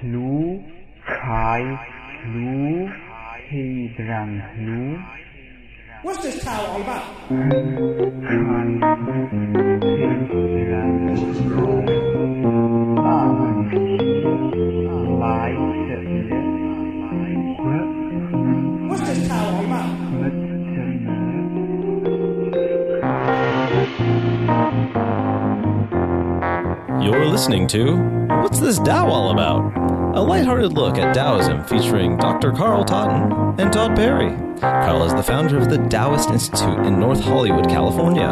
hlu, kai hlu, hlu. What's this towel all about? You're listening to What's This Tao All About? A lighthearted look at Taoism featuring Dr. Carl Totten and Todd Perry. Carl is the founder of the Taoist Institute in North Hollywood, California.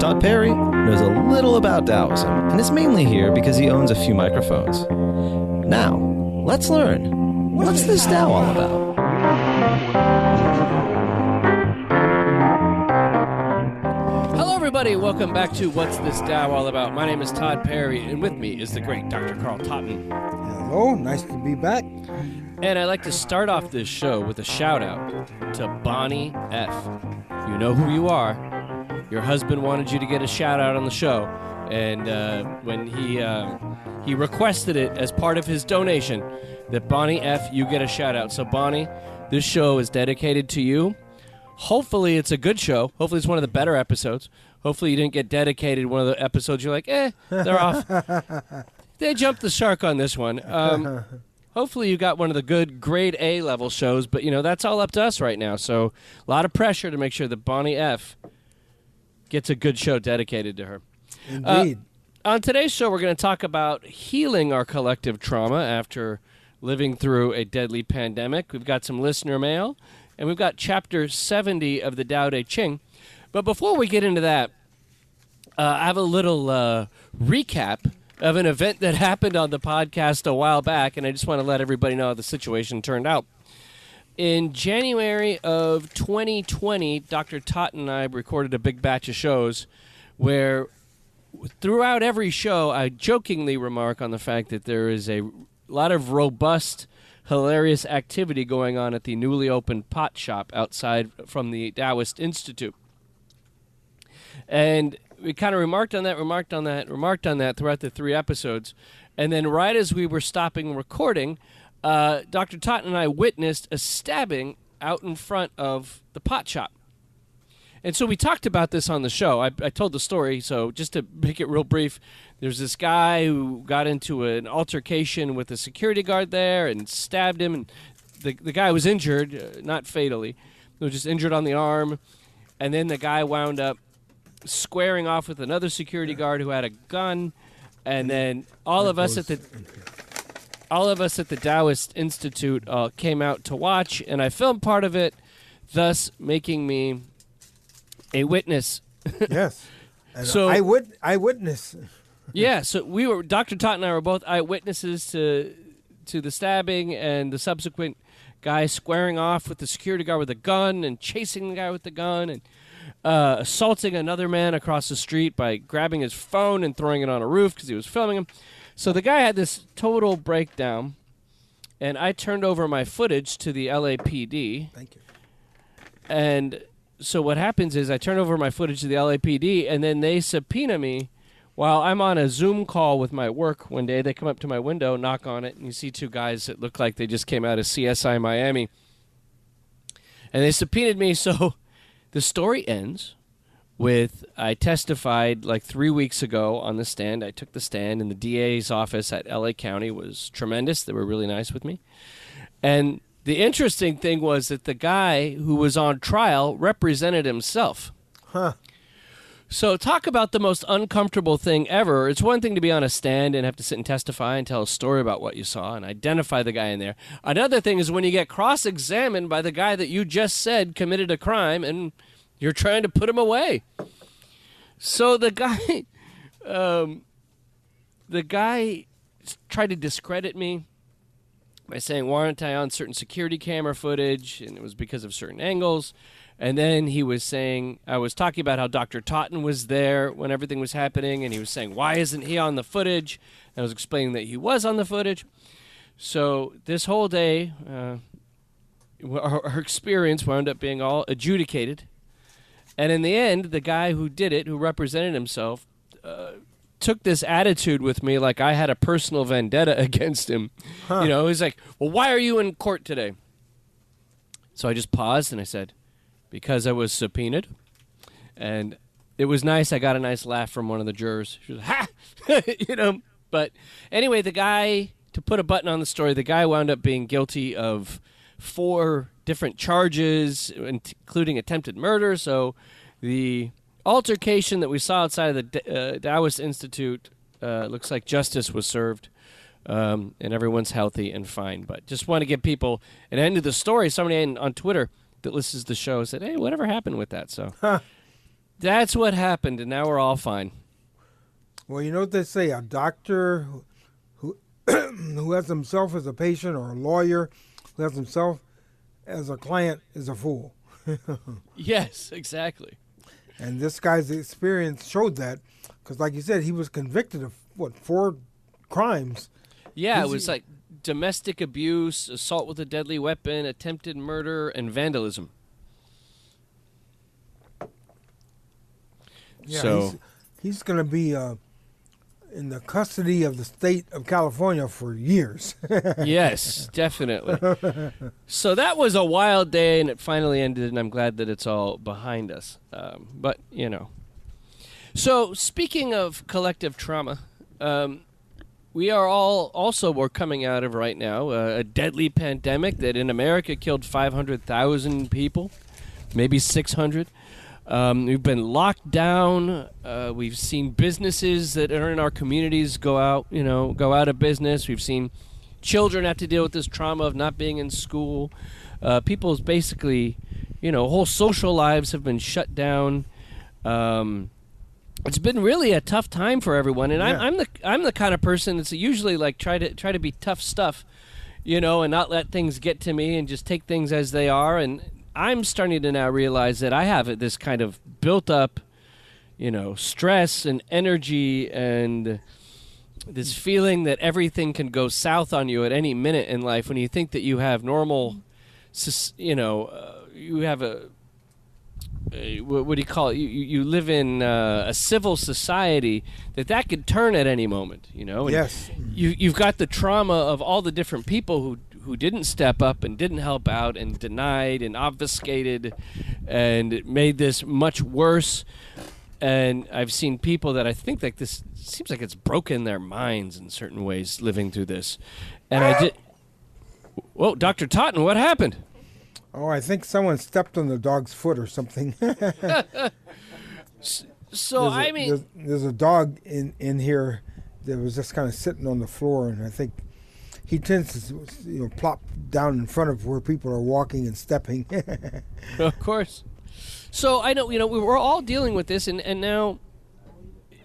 Todd Perry knows a little about Taoism and is mainly here because he owns a few microphones. Now, let's learn. What's this Tao all about? Hello, everybody. Welcome back to What's This Tao All About. My name is Todd Perry, and with me is the great Dr. Carl Totten. Hello, nice to be back. And I'd like to start off this show with a shout out to Bonnie F. You know who you are. Your husband wanted you to get a shout out on the show, and uh, when he uh, he requested it as part of his donation, that Bonnie F. you get a shout out. So Bonnie, this show is dedicated to you. Hopefully, it's a good show. Hopefully, it's one of the better episodes. Hopefully, you didn't get dedicated one of the episodes. You're like, eh, they're off. they jumped the shark on this one. Um, hopefully, you got one of the good grade A level shows. But you know, that's all up to us right now. So, a lot of pressure to make sure that Bonnie F gets a good show dedicated to her. Indeed. On today's show, we're going to talk about healing our collective trauma after living through a deadly pandemic. We've got some listener mail, and we've got chapter 70 of the Tao Te Ching. But before we get into that, uh, I have a little uh, recap of an event that happened on the podcast a while back, and I just want to let everybody know how the situation turned out. In January of 2020, Dr. Totten and I recorded a big batch of shows where throughout every show, I jokingly remark on the fact that there is a lot of robust, hilarious activity going on at the newly opened pot shop outside from the Taoist Institute. And we kind of remarked on that, remarked on that, remarked on that throughout the three episodes. And then, right as we were stopping recording, uh, Dr. Totten and I witnessed a stabbing out in front of the pot shop. And so we talked about this on the show. I, I told the story, so just to make it real brief, there's this guy who got into an altercation with a security guard there and stabbed him, and the the guy was injured, uh, not fatally, he was just injured on the arm, and then the guy wound up squaring off with another security guard who had a gun, and then all of us at the all of us at the Taoist Institute uh, came out to watch, and I filmed part of it, thus making me a witness. yes. And So- I would eyewitness. yeah, so we were Dr. Tot and I were both eyewitnesses to to the stabbing and the subsequent guy squaring off with the security guard with a gun and chasing the guy with the gun and uh, assaulting another man across the street by grabbing his phone and throwing it on a roof because he was filming him. So the guy had this total breakdown, and I turned over my footage to the LAPD. Thank you. And so what happens is I turn over my footage to the LAPD, and then they subpoena me while I'm on a Zoom call with my work one day. They come up to my window, knock on it, and you see two guys that look like they just came out of CSI Miami. And they subpoenaed me, so the story ends with I testified like three weeks ago on the stand. I took the stand, and the DA's office at LA County was tremendous. They were really nice with me. And the interesting thing was that the guy who was on trial represented himself. Huh. So, talk about the most uncomfortable thing ever. It's one thing to be on a stand and have to sit and testify and tell a story about what you saw and identify the guy in there. Another thing is when you get cross examined by the guy that you just said committed a crime and you're trying to put him away. So, the guy, um, the guy tried to discredit me by saying, Why aren't I on certain security camera footage? And it was because of certain angles. And then he was saying, I was talking about how Dr. Totten was there when everything was happening, and he was saying, Why isn't he on the footage? And I was explaining that he was on the footage. So this whole day, uh, our, our experience wound up being all adjudicated. And in the end, the guy who did it, who represented himself, uh, took this attitude with me like I had a personal vendetta against him. You know, he's like, "Well, why are you in court today?" So I just paused and I said, "Because I was subpoenaed." And it was nice. I got a nice laugh from one of the jurors. She was, "Ha!" you know. But anyway, the guy to put a button on the story, the guy wound up being guilty of four different charges, including attempted murder. So the altercation that we saw outside of the uh, Taoist Institute uh, looks like justice was served. Um, and everyone's healthy and fine. But just want to give people an end to the story. Somebody on Twitter that listens to the show said, "Hey, whatever happened with that?" So that's what happened, and now we're all fine. Well, you know what they say: a doctor who who, has himself as a patient, or a lawyer who has himself as a client, is a fool. Yes, exactly. And this guy's experience showed that, because, like you said, he was convicted of what four crimes. Yeah, it was like domestic abuse, assault with a deadly weapon, attempted murder, and vandalism. Yeah, so he's, he's going to be uh, in the custody of the state of California for years. yes, definitely. So that was a wild day, and it finally ended, and I'm glad that it's all behind us. Um, but you know, so speaking of collective trauma, um, we are all also we're coming out of right now uh, a deadly pandemic that in America killed 500,000 people, maybe 600. Um, we've been locked down. Uh, we've seen businesses that are in our communities go out, you know, go out of business. We've seen children have to deal with this trauma of not being in school. Uh, people's basically, you know, whole social lives have been shut down. Um, it's been really a tough time for everyone, and I'm, I'm the I'm the kind of person that's usually like try to try to be tough stuff, you know, and not let things get to me and just take things as they are. And I'm starting to now realize that I have this kind of built up, you know, stress and energy and this feeling that everything can go south on you at any minute in life when you think that you have normal, you know, uh, you have a what, what do you call it? You, you live in uh, a civil society that that could turn at any moment. You know. And Yes. You you've got the trauma of all the different people who who didn't step up and didn't help out and denied and obfuscated, and made this much worse. And I've seen people that I think like this seems like it's broken their minds in certain ways living through this. And I did. Whoa, Doctor Totten, what happened? Oh, I think someone stepped on the dog's foot or something. So a, I mean, there's, there's a dog in in here that was just kind of sitting on the floor, and I think he tends to you know plop down in front of where people are walking and stepping. of course. So I know you know we we're all dealing with this, and and now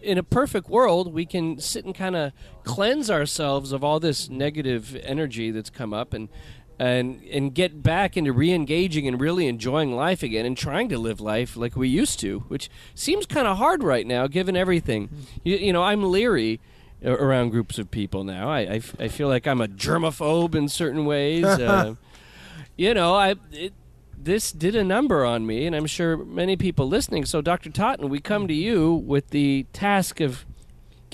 in a perfect world we can sit and kind of cleanse ourselves of all this negative energy that's come up and. And and get back into re-engaging and really enjoying life again, and trying to live life like we used to, which seems kind of hard right now, given everything. You, you know, I'm leery around groups of people now. I I feel like I'm a germaphobe in certain ways. uh, you know, I it, this did a number on me, and I'm sure many people listening. So, Dr. Totten, we come to you with the task of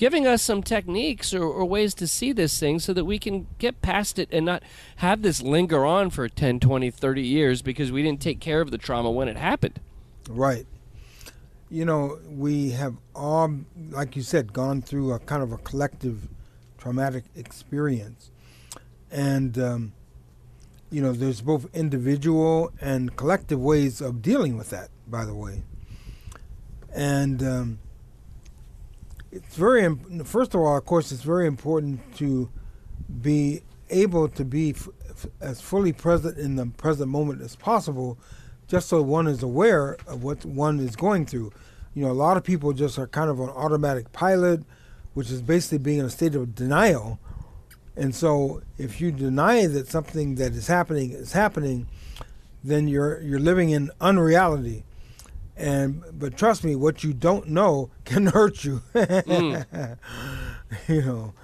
giving us some techniques or, or ways to see this thing so that we can get past it and not have this linger on for 10, 20, 30 years because we didn't take care of the trauma when it happened. Right. You know, we have all, like you said, gone through a kind of a collective traumatic experience. And, um, you know, there's both individual and collective ways of dealing with that, by the way. And um, it's very, first of all, of course, it's very important to be able to be f- f- as fully present in the present moment as possible just so one is aware of what one is going through. You know, a lot of people just are kind of on automatic pilot, which is basically being in a state of denial. And so, if you deny that something that is happening is happening, then you're you're living in unreality. And but trust me, what you don't know can hurt you. Mm. you know,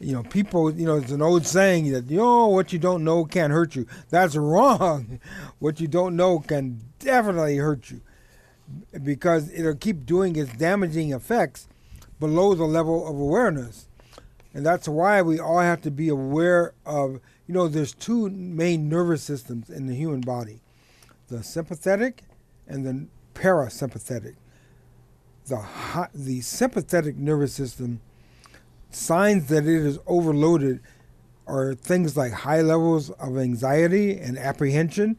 you know, people. You know, it's an old saying that you know what you don't know can't hurt you. That's wrong. What you don't know can definitely hurt you because it'll keep doing its damaging effects below the level of awareness. And that's why we all have to be aware of, you know, there's two main nervous systems in the human body the sympathetic and the parasympathetic. The, hi- the sympathetic nervous system, signs that it is overloaded are things like high levels of anxiety and apprehension.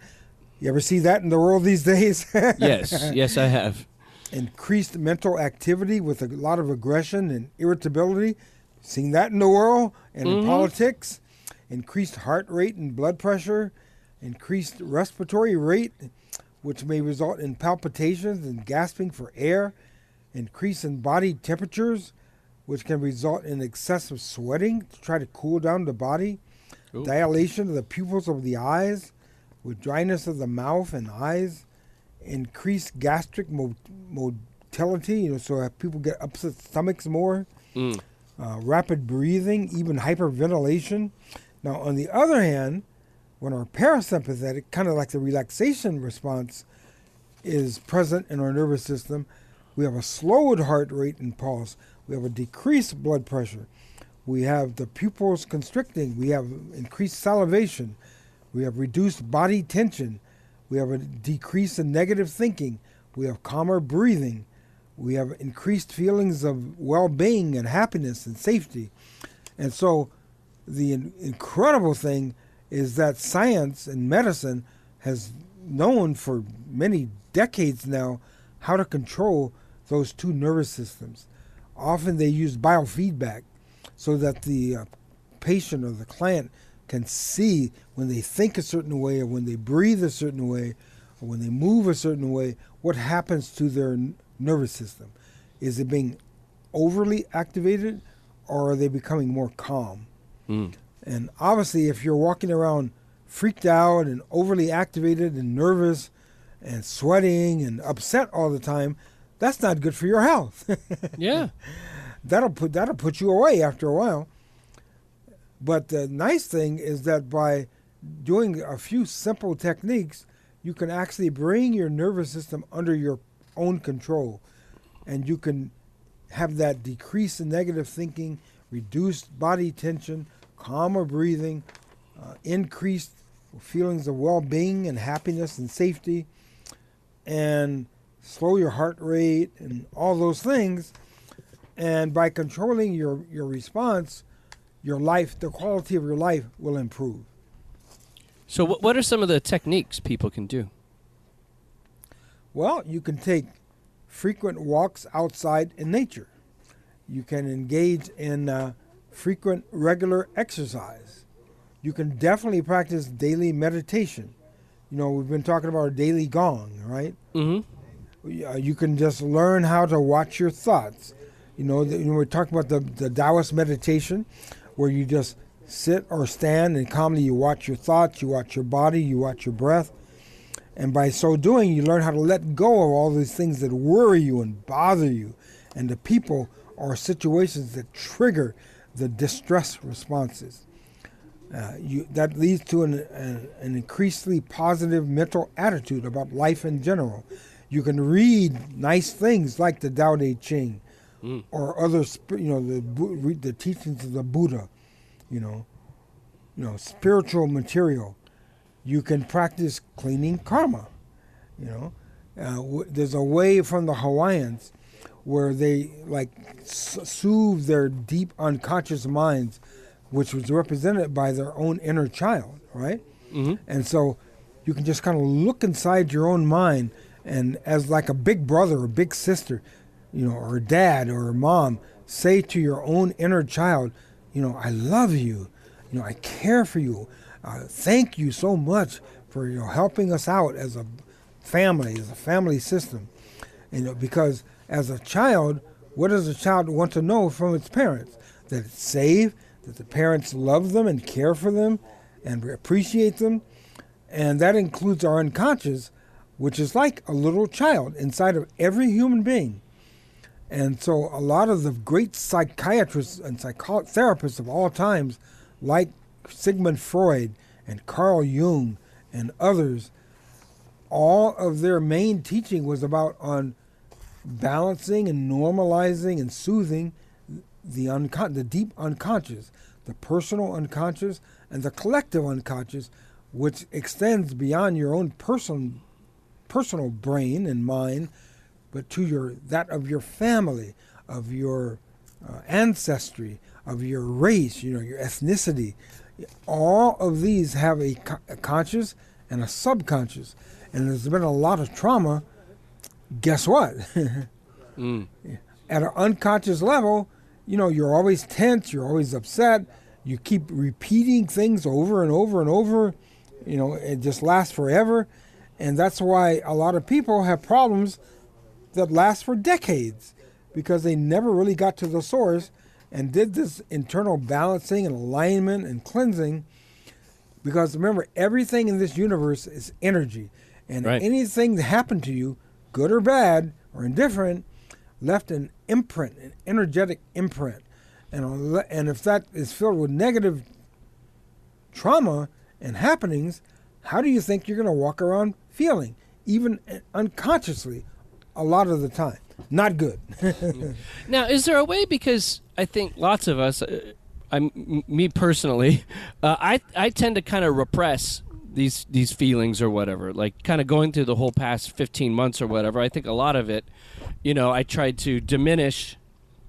You ever see that in the world these days? Yes, yes, I have. increased mental activity with a lot of aggression and irritability. Seen that in the world and in mm-hmm. politics. Increased heart rate and blood pressure. Increased respiratory rate, which may result in palpitations and gasping for air. Increase in body temperatures, which can result in excessive sweating to try to cool down the body. Ooh. Dilation of the pupils of the eyes, with dryness of the mouth and eyes increased gastric mo- motility, you know, so people get upset stomachs more, Mm. uh, rapid breathing, even hyperventilation. Now, on the other hand, when our parasympathetic, kind of like the relaxation response, is present in our nervous system, we have a slowed heart rate and pulse. We have a decreased blood pressure. We have the pupils constricting. We have increased salivation. We have reduced body tension. We have a decrease in negative thinking. We have calmer breathing. We have increased feelings of well being and happiness and safety. And so, the in- incredible thing is that science and medicine has known for many decades now how to control those two nervous systems. Often they use biofeedback so that the uh, patient or the client can see when they think a certain way or when they breathe a certain way or when they move a certain way what happens to their n- nervous system. Is it being overly activated or are they becoming more calm? Mm. And obviously, if you're walking around freaked out and overly activated and nervous and sweating and upset all the time, that's not good for your health. Yeah. that'll put that'll put you away after a while. But the nice thing is that by doing a few simple techniques, you can actually bring your nervous system under your own control, and you can have that decrease in negative thinking, reduced body tension, calmer breathing, uh, increased feelings of well-being and happiness and safety, and slow your heart rate and all those things. And by controlling your, your response, your life, the quality of your life will improve. So, what what are some of the techniques people can do? Well, you can take frequent walks outside in nature. You can engage in uh, frequent, regular exercise. You can definitely practice daily meditation. You know, we've been talking about a daily gong, right? Mm-hmm. You can just learn how to watch your thoughts. You know, the, you know we're talking about the, the Taoist meditation, where you just sit or stand and calmly you watch your thoughts, you watch your body, you watch your breath. And by so doing, you learn how to let go of all these things that worry you and bother you, and the people or situations that trigger the distress responses. Uh, you, that leads to an, an, an increasingly positive mental attitude about life in general. You can read nice things like the Tao Te Ching or other, you know, the read the teachings of the Buddha. You know, you know, spiritual material. You can practice cleaning karma. You know, uh, w- there's a way from the Hawaiians where they like soothe their deep unconscious minds, which was represented by their own inner child, right? Mm-hmm. And so you can just kind of look inside your own mind and as like a big brother or big sister, you know, or dad or mom, say to your own inner child, you know, I love you. You know, I care for you. Uh, thank you so much for you know helping us out as a family, as a family system. You know, because as a child, what does a child want to know from its parents? That it's safe, that the parents love them and care for them and appreciate them. And that includes our unconscious, which is like a little child inside of every human being. And so a lot of the great psychiatrists and psychotherapists of all times, like Sigmund Freud and Carl Jung and others, all of their main teaching was about on balancing and normalizing and soothing the uncon- the deep unconscious, the personal unconscious, and the collective unconscious, which extends beyond your own person, personal brain and mind, but to your that of your family, of your uh, ancestry, of your race, you know, your ethnicity. All of these have a, co- a conscious and a subconscious, and there's been a lot of trauma. Guess what? Mm. At an unconscious level, you know, you're always tense, you're always upset, you keep repeating things over and over and over, you know, it just lasts forever. And that's why a lot of people have problems that last for decades because they never really got to the source and did this internal balancing and alignment and cleansing. Because remember, everything in this universe is energy. And Right. anything that happened to you, good or bad or indifferent, left an imprint, an energetic imprint. And, and if that is filled with negative trauma and happenings, how do you think you're going to walk around feeling, even unconsciously, a lot of the time? Not good. Now, is there a way because I think lots of us, uh, I'm me personally, uh, I I tend to kind of repress these these feelings or whatever. Like kind of going through the whole past 15 months or whatever. I think a lot of it, you know, I tried to diminish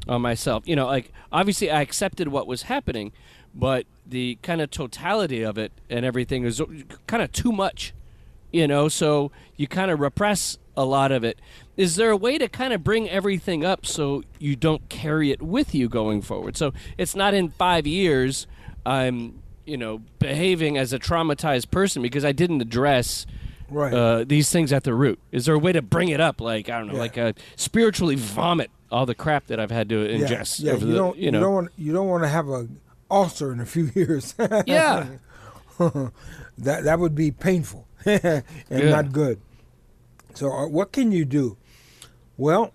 on myself. You know, like obviously I accepted what was happening, but the kind of totality of it and everything is kind of too much you know so you kind of repress a lot of it is there a way to kind of bring everything up so you don't carry it with you going forward so it's not in five years i'm you know behaving as a traumatized person because i didn't address Right. uh, these things at the root is there a way to bring it up like i don't know Yeah. like uh, spiritually vomit all the crap that i've had to ingest yeah, over you the don't, you know don't want you don't want to have a ulcer in a few years. yeah that that would be painful and Yeah. not good. So uh, what can you do? Well,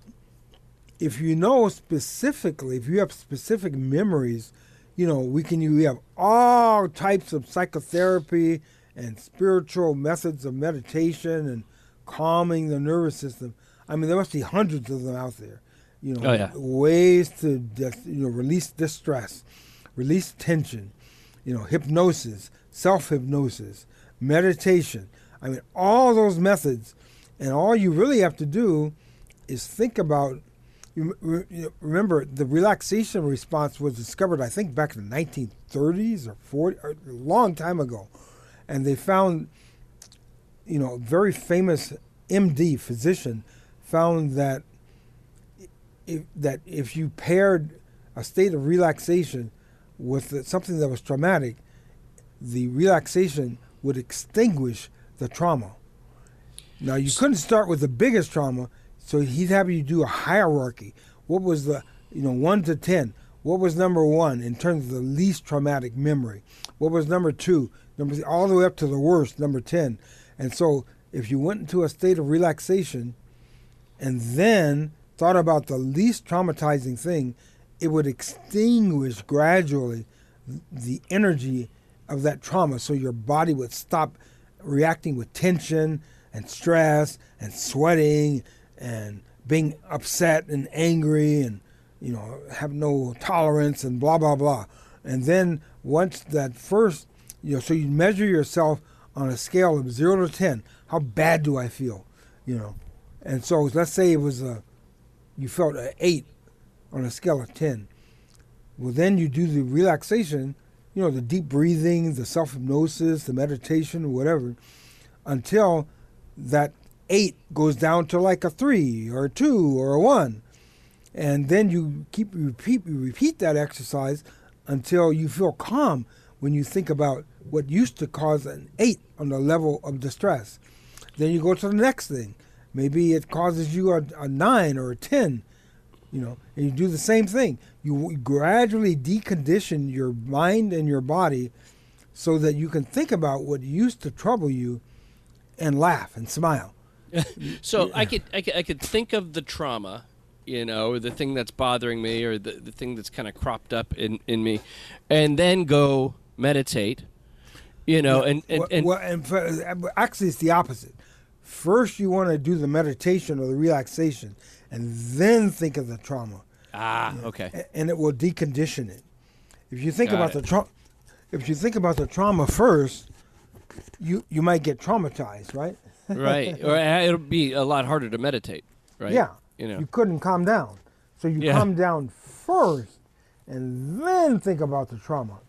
if you know specifically, if you have specific memories, you know we can we have all types of psychotherapy and spiritual methods of meditation and calming the nervous system. I mean, there must be hundreds of them out there. You know, Oh, yeah. ways to dis- you know release distress, release tension. You know, hypnosis, self hypnosis, meditation. I mean, all those methods, and all you really have to do is think about. You re- you remember the relaxation response was discovered, I think, back in the 1930s or 40, or a long time ago, and they found, you know, a very famous MD physician found that if, that if you paired a state of relaxation with something that was traumatic, the relaxation would extinguish the trauma. Now you couldn't start with the biggest trauma, so he'd have you do a hierarchy. What was the you know one to ten? What was number one in terms of the least traumatic memory? What was number two? Number three, all the way up to the worst, number ten. And so if you went into a state of relaxation, and then thought about the least traumatizing thing, it would extinguish gradually the energy of that trauma. So your body would stop reacting with tension and stress and sweating and being upset and angry and you know have no tolerance and blah blah blah. And then once that first, you know, so you measure yourself on a scale of zero to ten. How bad do I feel? You know, and so let's say it was a, you felt an eight on a scale of ten. Well, then you do the relaxation, you know, the deep breathing, the self hypnosis, the meditation, whatever, until that eight goes down to like a three or a two or a one. And then you keep repeat you repeat that exercise until you feel calm when you think about what used to cause an eight on the level of distress. Then you go to the next thing. Maybe it causes you a, a nine or a ten, you know, and you do the same thing. You gradually decondition your mind and your body so that you can think about what used to trouble you and laugh and smile. So I could, I could I could think of the trauma, you know, the thing that's bothering me or the, the thing that's kind of cropped up in, in me, and then go meditate, you know, and and, well, and well, and for, actually, it's the opposite. First, you want to do the meditation or the relaxation, and then think of the trauma, Ah, okay. and it will decondition it. If you think Got about it. the trauma, if you think about the trauma first, you you might get traumatized, right? Right. Or uh, it'll be a lot harder to meditate, right? Yeah. You know. You couldn't calm down, so you Yeah. calm down first, and then think about the trauma.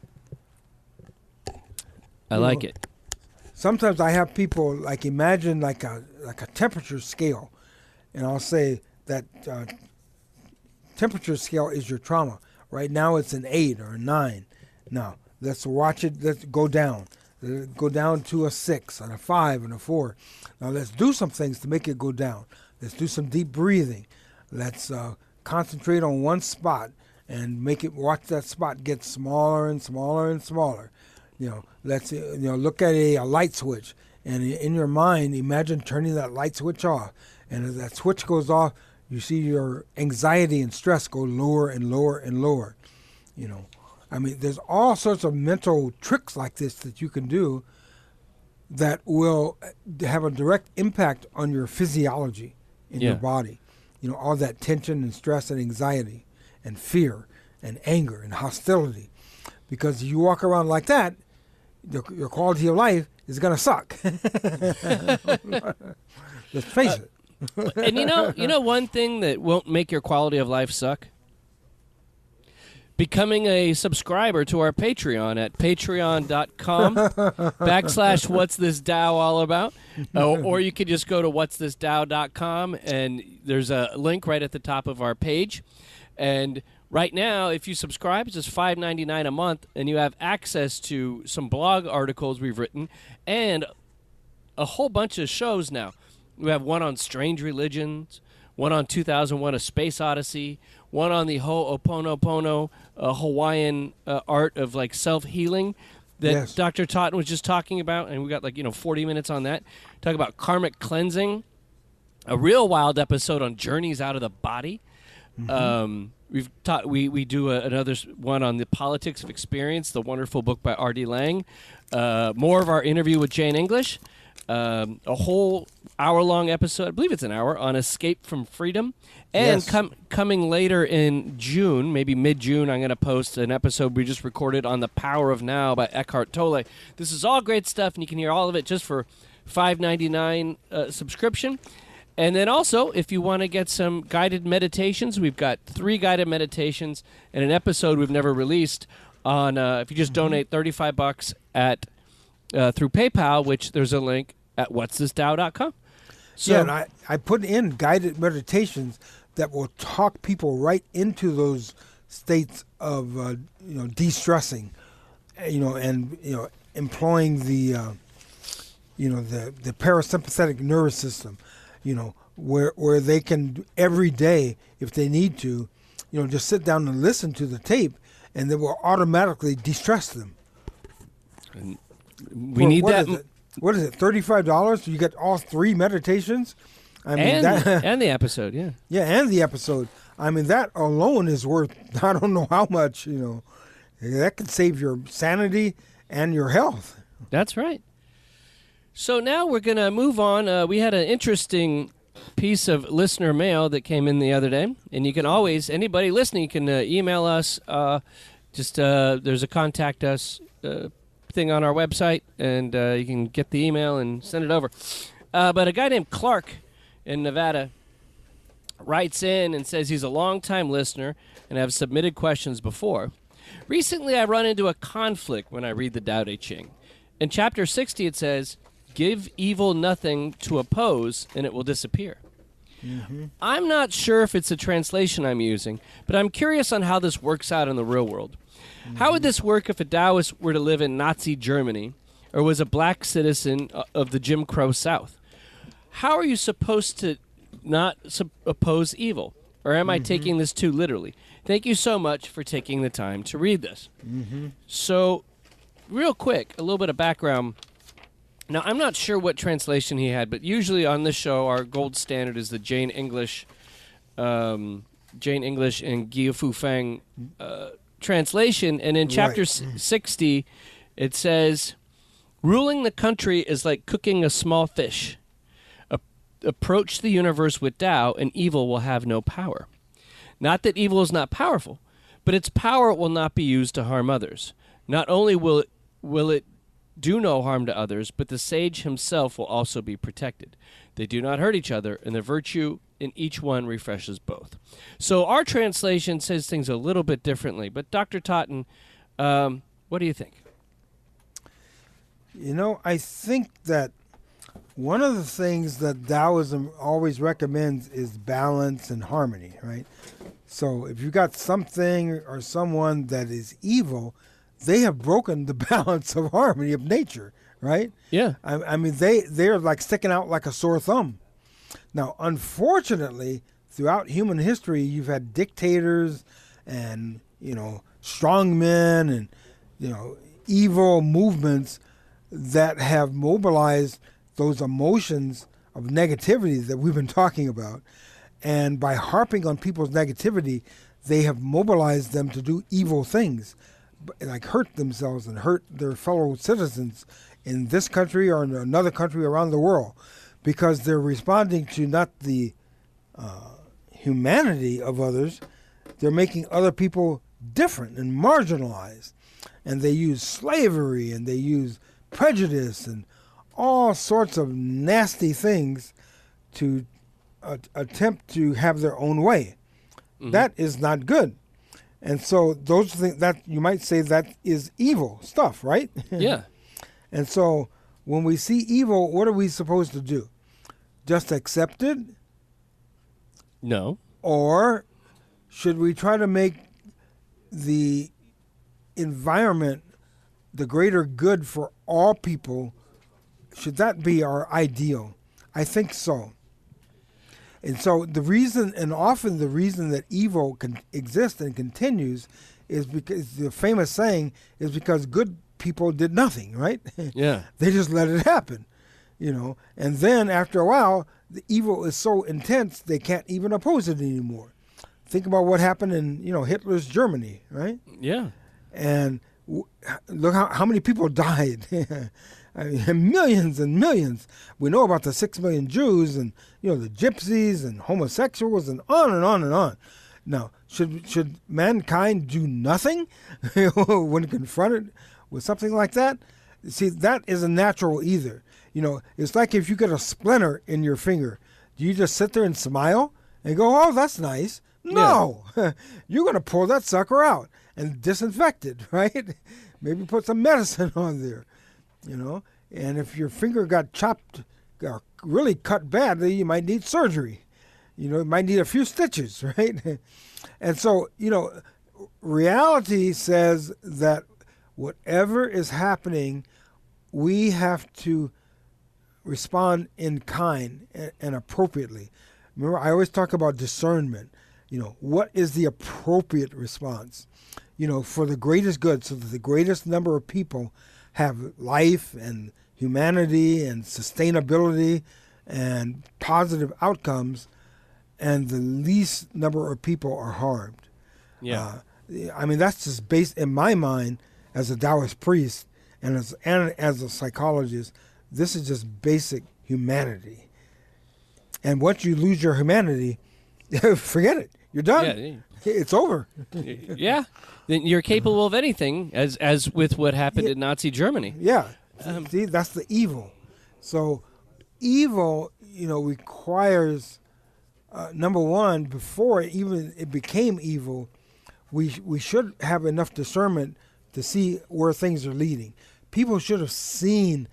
I like it. sometimes I have people like imagine like a like a temperature scale, and I'll say that uh, temperature scale is your trauma. Right now it's an eight or a nine. Now let's watch it. Let's go down. It Go down to a six and a five and a four. Now let's do some things to make it go down. Let's do some deep breathing. Let's uh, concentrate on one spot and make it watch that spot get smaller and smaller and smaller you know let's uh, you know look at a, a light switch and in your mind imagine turning that light switch off and as that switch goes off you see your anxiety and stress go lower and lower and lower you know i mean there's all sorts of mental tricks like this that you can do that will uh, have a direct impact on your physiology in your body you know all that tension and stress and anxiety and fear and anger and hostility because you walk around like that, your, your quality of life is going to suck. Let's face it. and you know, you know one thing that won't make your quality of life suck? Becoming a subscriber to our Patreon at patreon.com backslash what's this Tao all about. Uh, or you could just go to what's this Dow.com and there's a link right at the top of our page. And right now, if you subscribe, it's just five ninety nine a month, and you have access to some blog articles we've written and a whole bunch of shows now. We have one on strange religions, one on 2001: A Space Odyssey, one on the Ho'oponopono uh, Hawaiian uh, art of like self healing that Yes. Dr. Totten was just talking about, and we got like you know 40 minutes on that. Talk about karmic cleansing, a real wild episode on journeys out of the body. Um, we've taught we we do a, another one on the politics of experience, the wonderful book by R.D. Laing. Uh, more of our interview with Jane English. Um, a whole hour long episode, I believe it's an hour, on escape from freedom. And Yes. com- coming later in June, maybe mid June, I'm going to post an episode we just recorded on the power of now by Eckhart Tolle. This is all great stuff, and you can hear all of it just for $5.99 uh, subscription. And then also, if you want to get some guided meditations, we've got three guided meditations and an episode we've never released on. Uh, if you just donate thirty-five bucks at uh, through PayPal, which there's a link at what'sthisdow.com. So yeah, and I, I put in guided meditations that will talk people right into those states of uh, you know de-stressing, uh, you know, and you know employing the uh, you know the the parasympathetic nervous system, you know, where where they can every day if they need to, you know, just sit down and listen to the tape, and they will automatically de-stress them. And we For- need what that. What is it? Thirty-five dollars? You get all three meditations. I mean, and, that, and the episode, yeah. yeah, and the episode. I mean, that alone is worth I don't know how much. You know, that could save your sanity and your health. That's right. So now we're going to move on. Uh, we had an interesting piece of listener mail that came in the other day, and you can always anybody listening can uh, email us. Uh, just uh, there's a contact us uh, thing on our website, and uh, you can get the email and send it over. Uh, but a guy named Clark in Nevada writes in and says he's a longtime listener and have submitted questions before. Recently, I run into a conflict when I read the Tao Te Ching. In chapter 60, it says, Give evil nothing to oppose, and it will disappear. I'm not sure if it's a translation I'm using, but I'm curious on how this works out in the real world. How would this work if a Taoist were to live in Nazi Germany or was a black citizen uh, of the Jim Crow South? How are you supposed to not oppose evil? Or am I taking this too literally? Thank you so much for taking the time to read this. So, real quick, a little bit of background. Now, I'm not sure what translation he had, but usually on this show, our gold standard is the Jane English, um, Jane English and Gia-Fu Feng uh, translation. And in chapter Right. 60, it says, "Ruling the country is like cooking a small fish. approach the universe with Tao, and evil will have no power. Not that evil is not powerful, but its power will not be used to harm others. Not only will it, will it do no harm to others, but the sage himself will also be protected. They do not hurt each other, and their virtue in each one refreshes both. So our translation says things a little bit differently. But Dr. Totten, um, what do you think? You know, I think that one of the things that Taoism always recommends is balance and harmony, right? So if you got something or someone that is evil, they have broken the balance of harmony of nature, right? Yeah. I, I mean, they they're like sticking out like a sore thumb. Now, unfortunately, throughout human history, you've had dictators and you know strong men and you know evil movements that have mobilized those emotions of negativity that we've been talking about. And by harping on people's negativity, they have mobilized them to do evil things, like hurt themselves and hurt their fellow citizens in this country or in another country around the world because they're responding to not the uh, humanity of others, they're making other people different and marginalized. And they use slavery and they use prejudice and all sorts of nasty things to uh, attempt to have their own way. That is not good. And so those things that you might say that is evil stuff, right? Yeah. and so when we see evil, what are we supposed to do? Just accept it No. or should we try to make the environment the greater good for all people? Should that be our ideal? I think so. And so the reason, and often the reason that evil can exist and continues, is because the famous saying is because good people did nothing, right? Yeah. they just let it happen, you know. And then after a while, the evil is so intense they can't even oppose it anymore. Think about what happened in you know Hitler's Germany, right? Yeah. And w- look how how many people died. I mean, millions and millions. We know about the six million Jews and you know the gypsies and homosexuals and on and on and on. Now, should should mankind do nothing when confronted with something like that? See, that isn't natural either. You know, it's like if you get a splinter in your finger, do you just sit there and smile and go, "Oh, that's nice"? No, you're going to pull that sucker out and disinfect it, right? Maybe put some medicine on there, you know. And if your finger got chopped or really cut badly, you might need surgery. You know, it might need a few stitches, right? and so, you know, reality says that whatever is happening, we have to respond in kind and, and appropriately. Remember, I always talk about discernment. You know, what is the appropriate response? You know, for the greatest good, so that the greatest number of people have life and humanity and sustainability and positive outcomes, and the least number of people are harmed. Yeah. Uh, I mean, that's just based in my mind as a Taoist priest and as and as a psychologist. This is just basic humanity. And once you lose your humanity, forget it. You're done. Yeah, It's over. yeah. Then you're capable of anything, as as with what happened in Nazi Germany. Yeah. See, that's the evil. So, evil, you know, requires uh, number one before it even it became evil. We we should have enough discernment to see where things are leading. People should have seen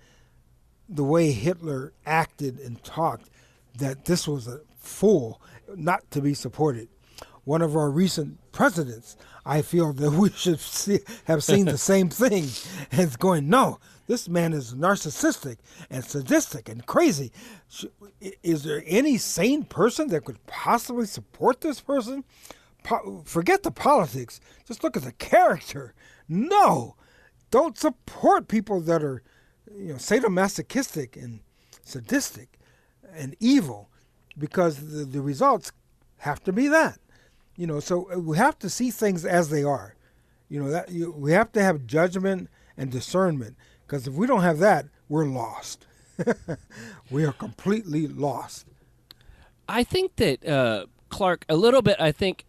the way Hitler acted and talked that this was a fool not to be supported. One of our recent presidents, I feel that we should see, have seen the same thing it's going, no, this man is narcissistic and sadistic and crazy. Is there any sane person that could possibly support this person? Po- forget the politics. Just look at the character. No, don't support people that are, you know, sadomasochistic and sadistic and evil, because the, the results have to be that. You know, so uh, we have to see things as they are. You know that you, we have to have judgment and discernment, because if we don't have that, we're lost. we are completely lost. I think that uh, Clark a little bit. I think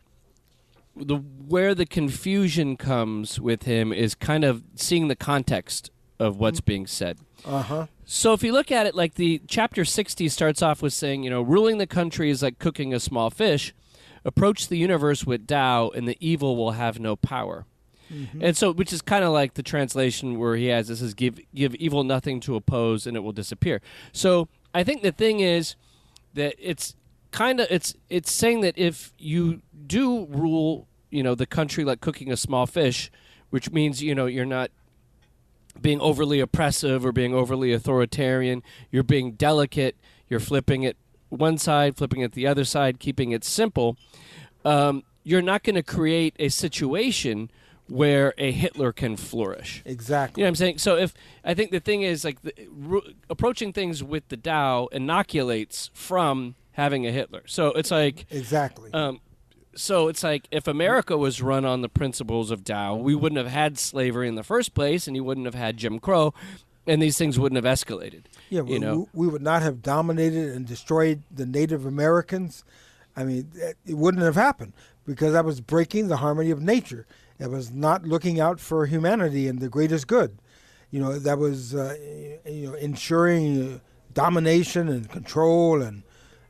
the where the confusion comes with him is kind of seeing the context of what's being said. Uh huh. So if you look at it like the chapter 60 starts off with saying, you know, ruling the country is like cooking a small fish. Approach the universe with Tao and the evil will have no power. And so which is kind of like the translation where he has this is give give evil nothing to oppose and it will disappear. So I think the thing is that it's kind of it's it's saying that if you do rule, you know, the country like cooking a small fish, which means, you know, you're not being overly oppressive or being overly authoritarian. You're being delicate. You're flipping it one side, flipping it the other side, keeping it simple. Um, you're not going to create a situation where a Hitler can flourish. Exactly. You know what I'm saying? So if I think the thing is like the, ru- approaching things with the Tao inoculates from having a Hitler. So it's like Exactly. um, so it's like if America was run on the principles of Tao, we wouldn't have had slavery in the first place, and you wouldn't have had Jim Crow, and these things wouldn't have escalated. yeah, you we, know. we would not have dominated and destroyed the Native Americans. I mean, it wouldn't have happened because that was breaking the harmony of nature. It was not looking out for humanity and the greatest good. You know, that was uh, you know ensuring uh, domination and control and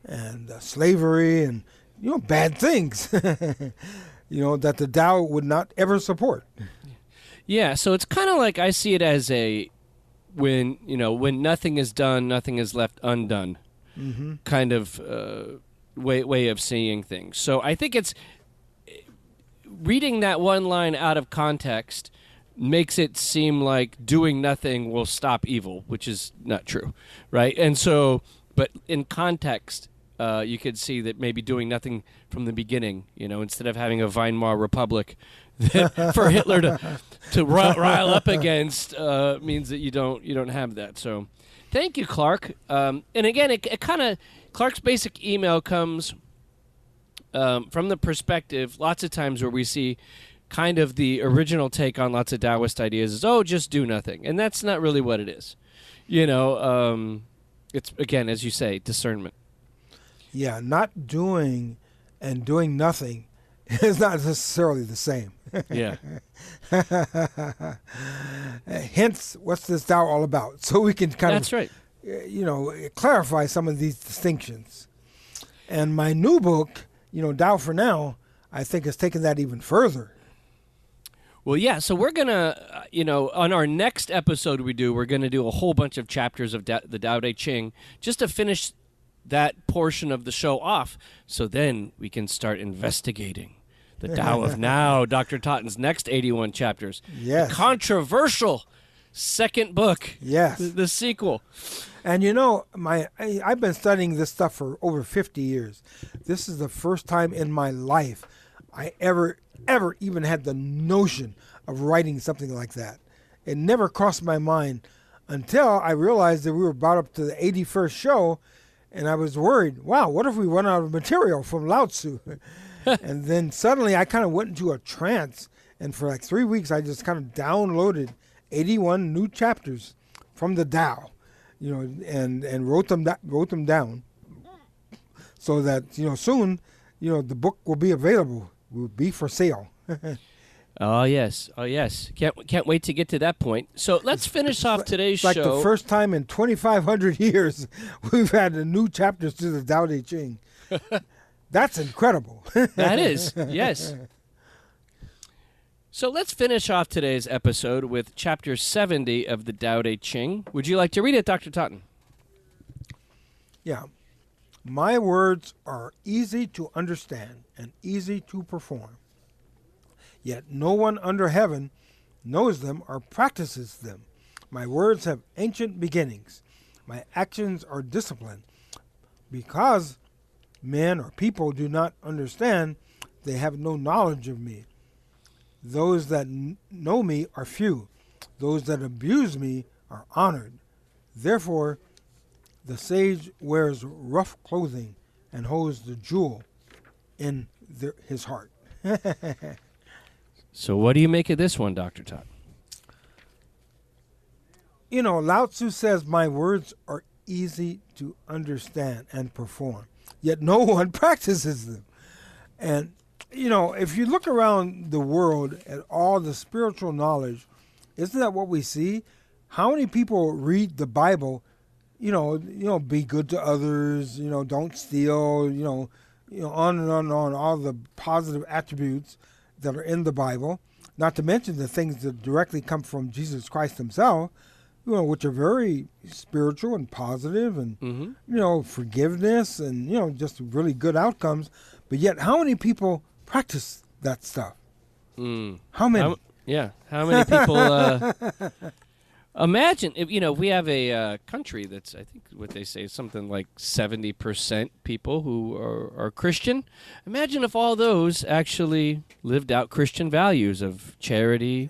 and uh, slavery and you know bad things. you know that the Tao would not ever support. Yeah, so it's kind of like I see it as a when you know when nothing is done, nothing is left undone, Mm-hmm. kind of uh, way way of seeing things. So I think it's reading that one line out of context makes it seem like doing nothing will stop evil, which is not true, right? And so, but in context, uh, you could see that maybe doing nothing from the beginning, you know, instead of having a Weimar Republic that, for Hitler to to ri- rile up against, uh, means that you don't you don't have that. So, thank you, Clark. Um, and again, it, it kind of Clark's basic email comes um, from the perspective, lots of times where we see kind of the original take on lots of Taoist ideas is, oh, just do nothing. And that's not really what it is. You know, um, it's, again, as you say, discernment. Yeah, not doing and doing nothing is not necessarily the same. Yeah. Hence, what's this Tao all about? So we can kind that's of, right. uh, you know, clarify some of these distinctions. And my new book, you know, Tao for Now, I think has taken that even further. Well, yeah. So we're gonna, uh, you know, on our next episode we do, we're gonna do a whole bunch of chapters of da- the Tao Te Ching just to finish that portion of the show off. So then we can start investigating the Tao of Now, Doctor Totten's next eighty-one chapters. Yes. The controversial second book. Yes. The, the sequel. And you know, my I, I've been studying this stuff for over 50 years. This is the first time in my life I ever ever even had the notion of writing something like that. It never crossed my mind until I realized that we were brought up to the 81st show and I was worried, wow, what if we run out of material from Lao Tzu? and then suddenly I kind of went into a trance and for like 3 weeks I just kind of downloaded 81 new chapters from the Tao you know, and and wrote them da- wrote them down, so that you know soon, you know, the book will be available, will be for sale. Oh yes, oh yes. Can't can't wait to get to that point. So let's finish off today's It's like show. the first time in 2,500 years we've had a new chapters to the Tao Te Ching. That's incredible. That is, yes. So let's finish off today's episode with chapter 70 of the Tao Te Ching. Would you like to read it, Dr. Totten? yeah, my words are easy to understand and easy to perform. Yet no one under heaven knows them or practices them. My words have ancient beginnings. My actions are disciplined. Because men or people do not understand, they have no knowledge of me. Those that n- know me are few. Those that abuse me are honored. Therefore, the sage wears rough clothing and holds the jewel in his heart. So what do you make of this one, Dr. Totten? You know, Lao Tzu says, My words are easy to understand and perform. yet no one practices them. And you know, if you look around the world at all the spiritual knowledge, isn't that what we see? How many people read the Bible? You know, you know, be good to others. You know, don't steal. You know, you know, on and on and on. All the positive attributes that are in the Bible. Not to mention the things that directly come from Jesus Christ Himself. You know, which are very spiritual and positive, and Mm-hmm. you know, forgiveness and, you know, just really good outcomes. But yet, how many people practice that stuff? Mm. How many? How, yeah. How many people? Uh, imagine if you know if we have a uh, country that's I think what they say is something like seventy percent people who are, are Christian. Imagine if all those actually lived out Christian values of charity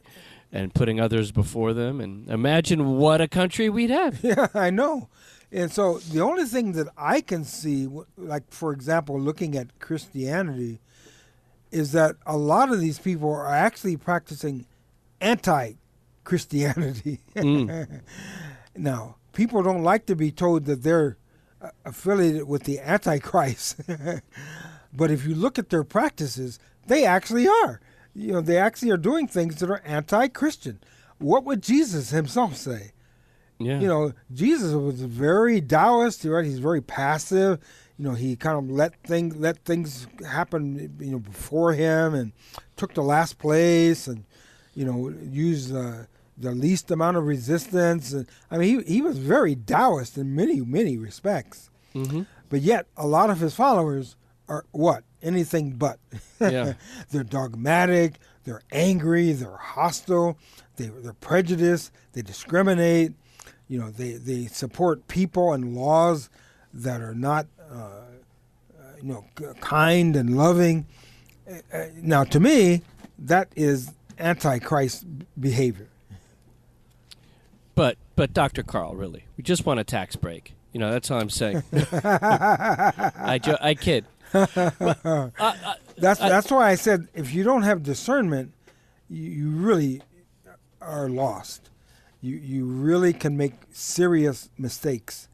and putting others before them. And imagine what a country we'd have. yeah, I know. And so the only thing that I can see, like, for example, looking at Christianity, is that a lot of these people are actually practicing anti Christianity. Mm. Now, people don't like to be told that they're uh, affiliated with the Antichrist. but if you look at their practices, they actually are. You know, they actually are doing things that are anti Christian. What would Jesus himself say? Yeah. You know, Jesus was very Taoist, right? He's very passive. You know, he kind of let things let things happen, you know, before him, and took the last place, and you know, used uh, the least amount of resistance. And I mean, he he was very Taoist in many many respects. hmm But yet, a lot of his followers are what? Anything but. Yeah. they're dogmatic. They're angry. They're hostile. They, they're prejudiced. They discriminate. You know, they, they support people and laws that are not, uh, uh, you know, kind and loving. Uh, uh, now, to me, that is antichrist behavior. But but Dr. Carl, really, we just want a tax break. You know, that's all I'm saying. I jo- I kid. Uh, uh, that's that's why I said if you don't have discernment, you, you really are lost. You you really can make serious mistakes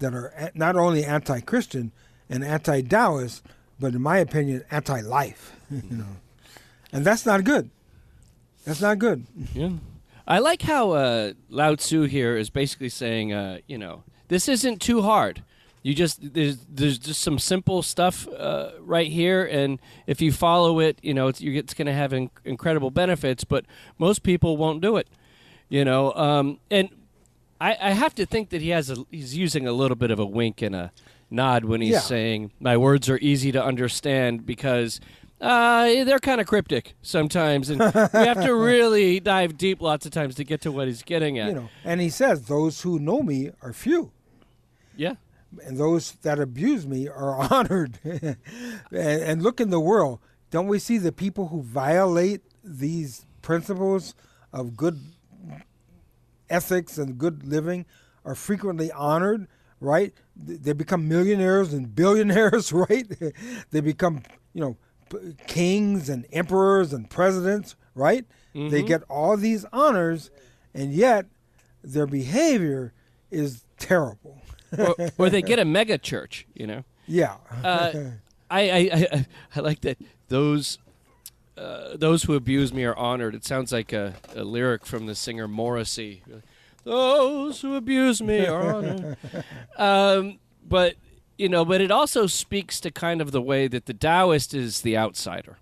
that are not only anti-Christian and anti-Taoist, but in my opinion, anti-life. you know, and that's not good. That's not good. Yeah. I like how uh, Lao Tzu here is basically saying, uh, you know, this isn't too hard. You just there's there's just some simple stuff uh, right here, and if you follow it, you know, it's, it's going to have in- incredible benefits. But most people won't do it, you know. Um, and I, I have to think that he has a he's using a little bit of a wink and a nod when he's Yeah. saying my words are easy to understand because uh, they're kind of cryptic sometimes, and we have to really dive deep lots of times to get to what he's getting at. You know, and he says those who know me are few. Yeah, and those that abuse me are honored. and, and look in the world, don't we see the people who violate these principles of good ethics and good living are frequently honored, right? They become millionaires and billionaires, right? they become, you know, kings and emperors and presidents, right? They get all these honors, and yet their behavior is terrible. or, or they get a mega church. You know, Yeah. uh, I, I, I I like that those. Uh, those who abuse me are honored. It sounds like a, a lyric from the singer Morrissey. Those who abuse me are honored. um, but you know, but it also speaks to kind of the way that the Taoist is the outsider.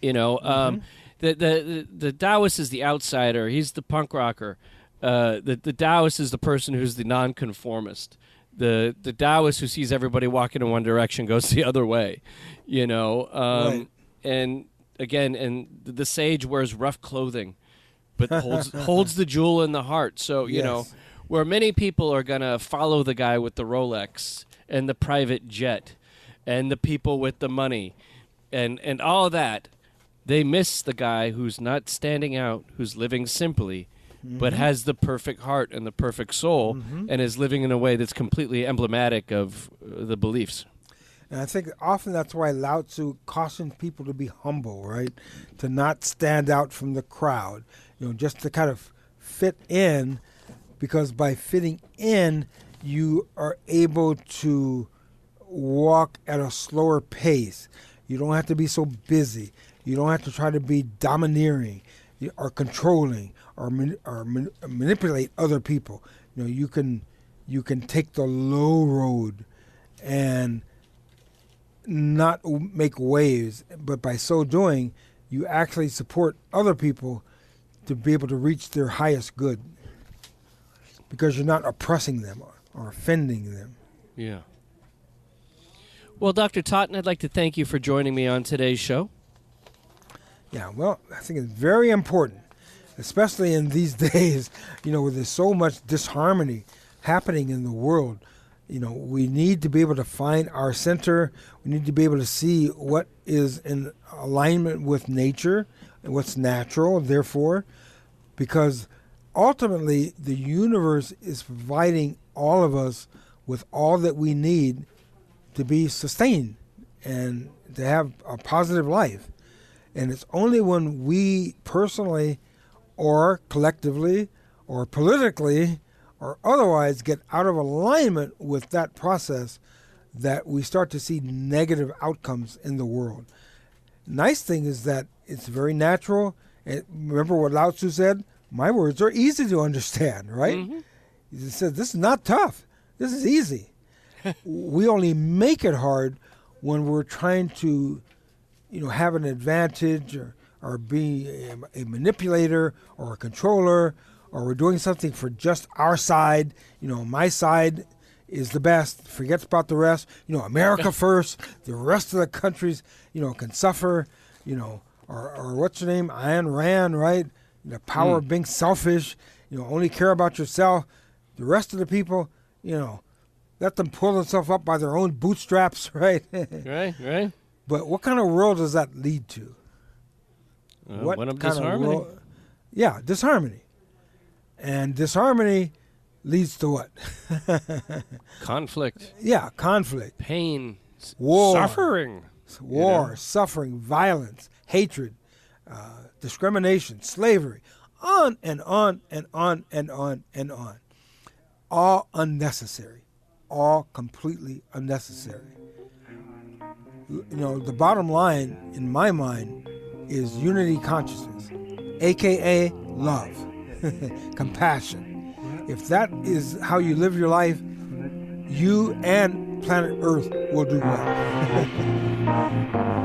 You know, um, the, the the the Taoist is the outsider. He's the punk rocker. Uh, the the Taoist is the person who's the nonconformist. The the Taoist who sees everybody walking in one direction goes the other way. You know, um, Right. and again, and the, the sage wears rough clothing, but holds holds the jewel in the heart. So you know, where many people are gonna follow the guy with the Rolex and the private jet, and the people with the money, and and all that, they miss the guy who's not standing out, who's living simply. But has the perfect heart and the perfect soul, and is living in a way that's completely emblematic of uh, the beliefs. And I think often that's why Lao Tzu cautions people to be humble, right? To not stand out from the crowd, you know, just to kind of fit in, because by fitting in, you are able to walk at a slower pace. You don't have to be so busy. You don't have to try to be domineering or controlling or, or man, manipulate other people. You know, you can you can take the low road and not make waves, but by so doing, you actually support other people to be able to reach their highest good because you're not oppressing them or offending them. Yeah. Well, Dr. Totten, I'd like to thank you for joining me on today's show. Yeah, well, I think it's very important, especially in these days, you know, where there's so much disharmony happening in the world. You know, we need to be able to find our center. We need to be able to see what is in alignment with nature and what's natural, therefore, because ultimately the universe is providing all of us with all that we need to be sustained and to have a positive life. And it's only when we personally or collectively or politically or otherwise get out of alignment with that process that we start to see negative outcomes in the world. Nice thing is that it's very natural. And remember what Lao Tzu said? My words are easy to understand, right? Mm-hmm. He said, This is not tough. This is easy. we only make it hard when we're trying to, you know, have an advantage or, or be a, a manipulator or a controller or we're doing something for just our side. You know, my side is the best. Forgets about the rest. You know, America first. The rest of the countries, you know, can suffer. You know, or, or what's your name? Ayn Rand, right? The power mm. of being selfish. You know, only care about yourself. The rest of the people, you know, let them pull themselves up by their own bootstraps, right? right, right. But what kind of world does that lead to? Uh, what kind disharmony. Of world? Yeah, disharmony. And disharmony leads to what? conflict. Yeah, conflict. Pain. War. Suffering. War, you know? suffering, violence, hatred, uh, discrimination, slavery, on and on and on and on and on. All unnecessary. All completely unnecessary. You know, the bottom line in my mind is unity consciousness, aka love. compassion. If that is how you live your life, you and planet Earth will do well.